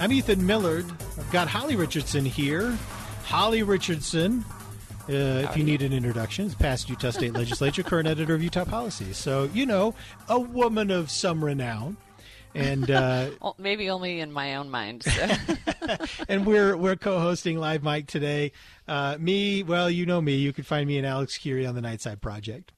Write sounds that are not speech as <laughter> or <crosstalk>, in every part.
I'm Ethan Millard. I've got Holly Richardson here. Holly Richardson, uh, if you need an introduction, is past Utah State Legislature, current editor of Utah Policy. So, you know, a woman of some renown. And uh, <laughs> well, maybe only in my own mind. So. <laughs> and we're we're co-hosting Live Mic today. Uh, me, well, you know me. You can find me and Alex Kirry on the Nightside Project,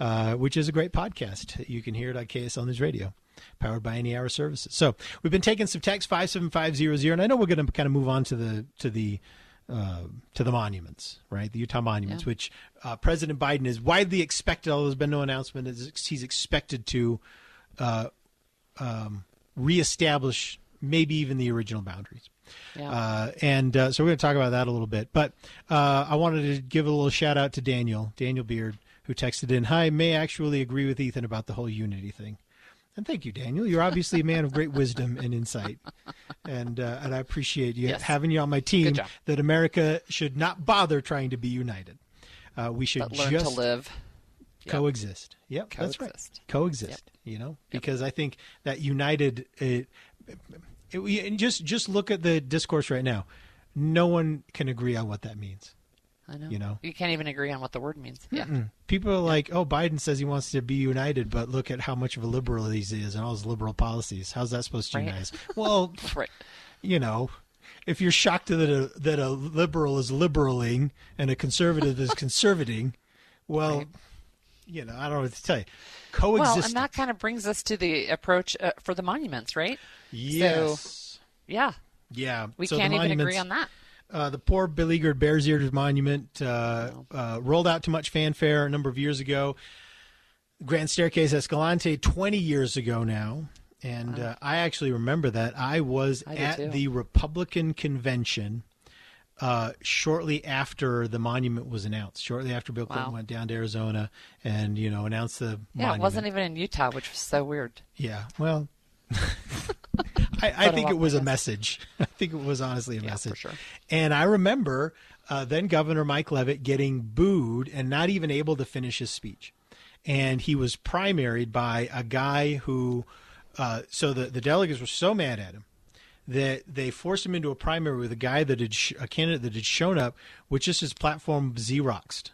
uh, which is a great podcast. You can hear it on KSL News Radio powered by any hour services. So we've been taking some text five seven five zero zero, and I know we're going to kind of move on to the to the uh, to the monuments, right? The Utah monuments, yeah. which uh, President Biden is widely expected, although there's been no announcement, he's expected to uh, um, reestablish maybe even the original boundaries. Yeah. Uh, and uh, so we're going to talk about that a little bit. But uh, I wanted to give a little shout out to Daniel, Daniel Beard, who texted in, Hi, may actually agree with Ethan about the whole unity thing. And thank you, Daniel. You're obviously a man of great wisdom and insight, and uh, and I appreciate you yes. having you on my team. That America should not bother trying to be united. Uh, we should but learn just to live, coexist. Yep, coexist. that's right. Coexist. Yep. You know, because yep. I think that united. It, it, it, just just look at the discourse right now. No one can agree on what that means. I know. You know, you can't even agree on what the word means. Yeah. Mm-mm. People are like, "Oh, Biden says he wants to be united, but look at how much of a liberal he is and all his liberal policies. How's that supposed to right. unite us?" <laughs> Well, right. You know, if you're shocked that a, that a liberal is liberaling and a conservative is <laughs> conservating, well, right. you know, I don't know what to tell you. Coexist. Well, and that kind of brings us to the approach uh, for the monuments, right? Yes. So, yeah. Yeah. We so can't even agree on that. Uh, the poor beleaguered Bears Ears Monument uh, uh, rolled out to much fanfare a number of years ago. Grand Staircase Escalante 20 years ago now. And wow. Uh, I actually remember that. I was I at the Republican convention uh, shortly after the monument was announced. Shortly after Bill Clinton wow. went down to Arizona and, you know, announced the yeah, monument. it wasn't even in Utah, which was so weird. Yeah, well, <laughs> <laughs> I, I think it was a message. <laughs> I think it was honestly a yeah, message. Sure. And I remember uh, then Governor Mike Leavitt getting booed and not even able to finish his speech. And he was primaried by a guy who, uh, so the, the delegates were so mad at him that they forced him into a primary with a guy that had, sh- a candidate that had shown up with just his platform Xeroxed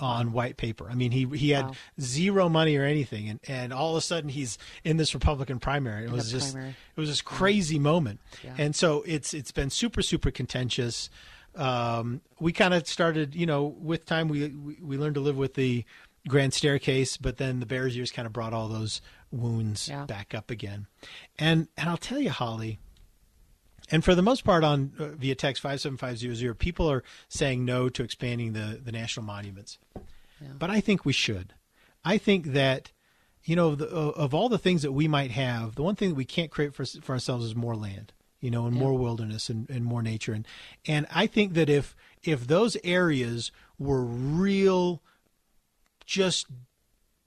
on white paper. I mean, he he had wow. zero money or anything, and, and all of a sudden he's in this Republican primary. It in was just primary. it was this crazy yeah. moment, yeah. and so it's it's been super super contentious. Um, we kind of started, you know, with time we, we we learned to live with the grand staircase, but then the Bears Ears kind of brought all those wounds yeah. back up again, and and I'll tell you, Holly. And for the most part, on uh, via text five seven five zero zero, people are saying no to expanding the the national monuments. Yeah. But I think we should. I think that you know the, of all the things that we might have, the one thing that we can't create for for ourselves is more land. You know, and yeah. more wilderness and, and more nature. And and I think that if if those areas were real, just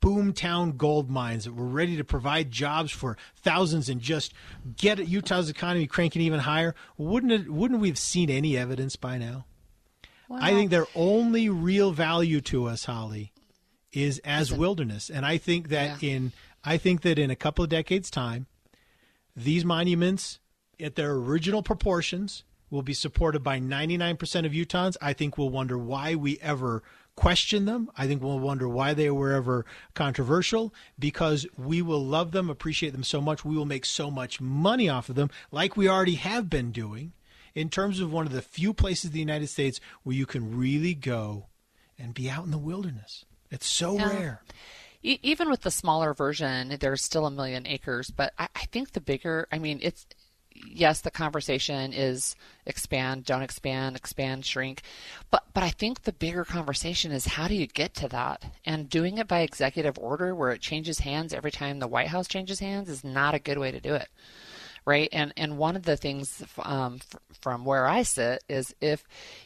boomtown gold mines that were ready to provide jobs for thousands and just get Utah's economy cranking even higher, wouldn't it? Wouldn't we have seen any evidence by now? Well, I think their only real value to us, Holly, is as wilderness, and I think that yeah. in I think that in a couple of decades' time, these monuments, at their original proportions, will be supported by 99% of Utahns. I think we'll wonder why we ever question them. I think we'll wonder why they were ever controversial because we will love them, appreciate them so much. We will make so much money off of them, like we already have been doing, in terms of one of the few places in the United States where you can really go and be out in the wilderness. It's so yeah. rare even with the smaller version, there's still a million acres. But I, I, think the bigger, I mean, it's yes, the conversation is expand, don't expand, expand, shrink. But but I think the bigger conversation is how do you get to that? And doing it by executive order where it changes hands every time the White House changes hands is not a good way to do it. Right? And and one of the things um, f- from where I sit is if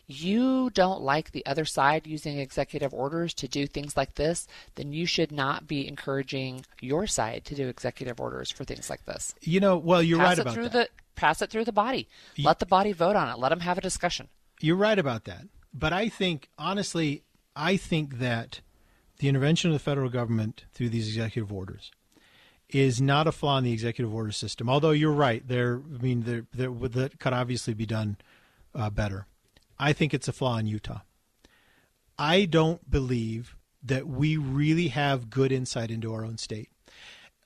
you don't like the other side using executive orders to do things like this, then you should not be encouraging your side to do executive orders for things like this. You know, well, you're pass right it about through that. the pass it through the body. Let the body vote on it. Let them have a discussion. You're right about that. But I think, honestly, I think that the intervention of the federal government through these executive orders is not a flaw in the executive order system. Although you're right, there. I mean, there, there that could obviously be done uh, better. I think it's a flaw in Utah. I don't believe that we really have good insight into our own state.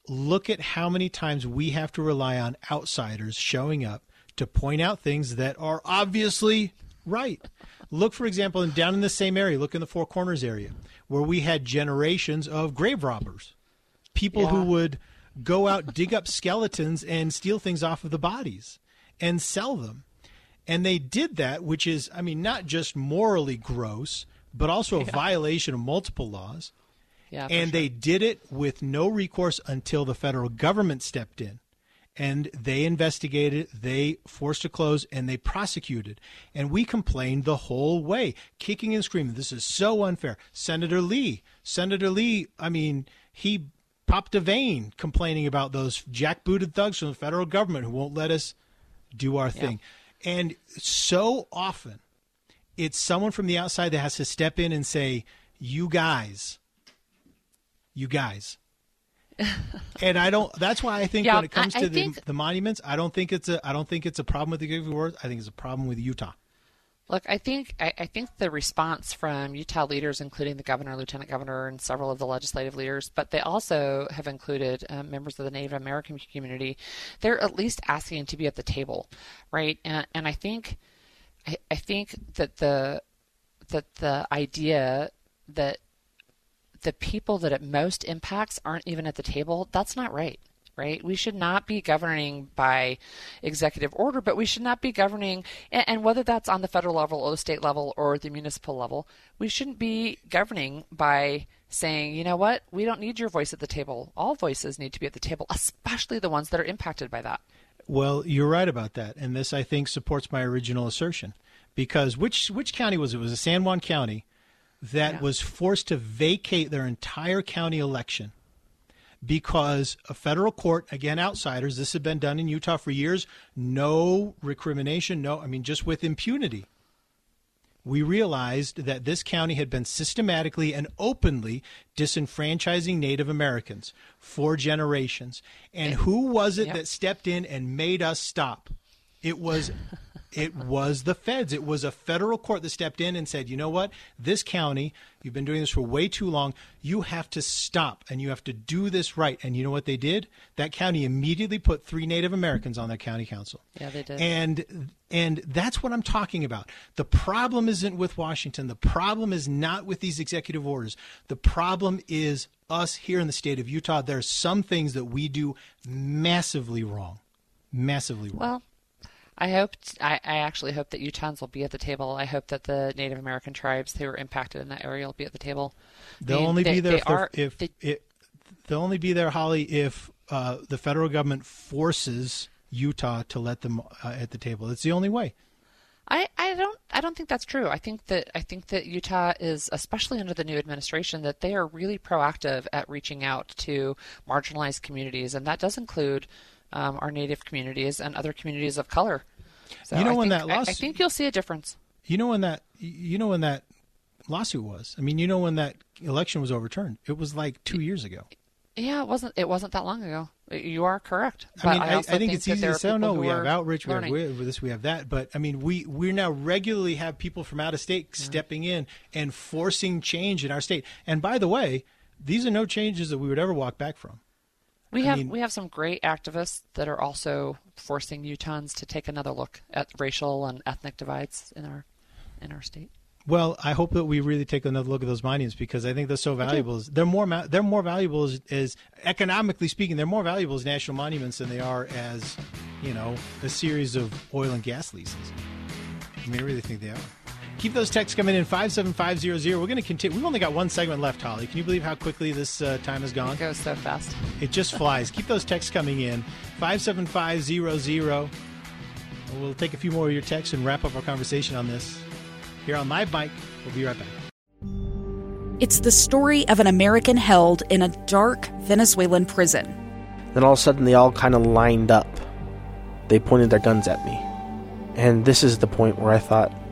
Look at how many times we have to rely on outsiders showing up to point out things that are obviously right. Look, for example, in, down in the same area, look in the Four Corners area, where we had generations of grave robbers, people who would go out, dig up skeletons, and steal things off of the bodies and sell them. And they did that, which is, I mean, not just morally gross, but also a violation of multiple laws. Yeah, and sure. they did it with no recourse until the federal government stepped in and they investigated they forced to close and they prosecuted and we complained the whole way kicking and screaming this is so unfair senator lee senator lee i mean he popped a vein complaining about those jackbooted thugs from the federal government who won't let us do our thing and so often it's someone from the outside that has to step in and say you guys you guys <laughs> and I don't. That's why I think Yeah, when it comes I- to I the, think- the monuments, I don't think it's a. I don't think it's a problem with the orders. I think it's a problem with Utah. Look, I think I, I think the response from Utah leaders, including the governor, lieutenant governor, and several of the legislative leaders, but they also have included um, members of the Native American community. They're at least asking to be at the table, right? And and I think I, I think that the that the idea that the people that it most impacts aren't even at the table, that's not right. Right? We should not be governing by executive order, but we should not be governing, and, and whether that's on the federal level or the state level or the municipal level, we shouldn't be governing by saying, you know what, we don't need your voice at the table. All voices need to be at the table, especially the ones that are impacted by that. Well, you're right about that, and this I think supports my original assertion, because which which county was it? It was a San Juan County that Yeah. was forced to vacate their entire county election because a federal court, again, outsiders. This had been done in Utah for years. No recrimination. No, I mean just with impunity. we realized that this county had been systematically and openly disenfranchising Native Americans for generations. And who was it Yep. that stepped in and made us stop? It was it was the feds. It was a federal court that stepped in and said, "You know what? This county, you've been doing this for way too long. You have to stop and you have to do this right." And you know what they did? That county immediately put 3 Native Americans on their county council. Yeah, they did. And and that's what I'm talking about. The problem isn't with Washington. The problem is not with these executive orders. The problem is us here in the state of Utah. There are some things that we do massively wrong. Massively wrong. Well, I hope I, I actually hope that Utahns will be at the table. I hope that the Native American tribes who are impacted in that area will be at the table. They'll only they- be there if, are- if they- it, they'll only be there, Holly, if uh, the federal government forces Utah to let them uh, at the table. It's the only way. I, I don't I don't think that's true. I think that I think that Utah is especially under the new administration that they are really proactive at reaching out to marginalized communities, and that does include um, our Native communities and other communities of color. So You know I when think- that I- I, lawsuit- think you'll see a difference. You know when that you know when that lawsuit was. I mean, you know when that election was overturned. It was like two years ago. Yeah, it wasn't it wasn't that long ago. You are correct. I mean, I, I also think, it's easy to say, "Oh no, we have outreach, we have, learning. have this, we have that." But I mean, we we now regularly have people from out of state stepping in and forcing change in our state. And by the way, these are no changes that we would ever walk back from. We I have mean- we have some great activists that are also forcing Utahns to take another look at racial and ethnic divides in our in our state. Well, I hope that we really take another look at those monuments because I think they're so valuable. They're more ma- they're more valuable as, as economically speaking. They're more valuable as national monuments than they are as you know a series of oil and gas leases. I mean, I really think they are. Keep those texts coming in 57500. We're going to continue. We've only got one segment left, Holly. Can you believe how quickly this uh, time has gone? It goes so fast. It just flies. keep those texts coming in 57500. We'll take a few more of your texts and wrap up our conversation on this here on Live Mic. We'll be right back. It's the story of an American held in a dark Venezuelan prison. Then all of a sudden, they all kind of lined up. They pointed their guns at me. And this is the point where I thought,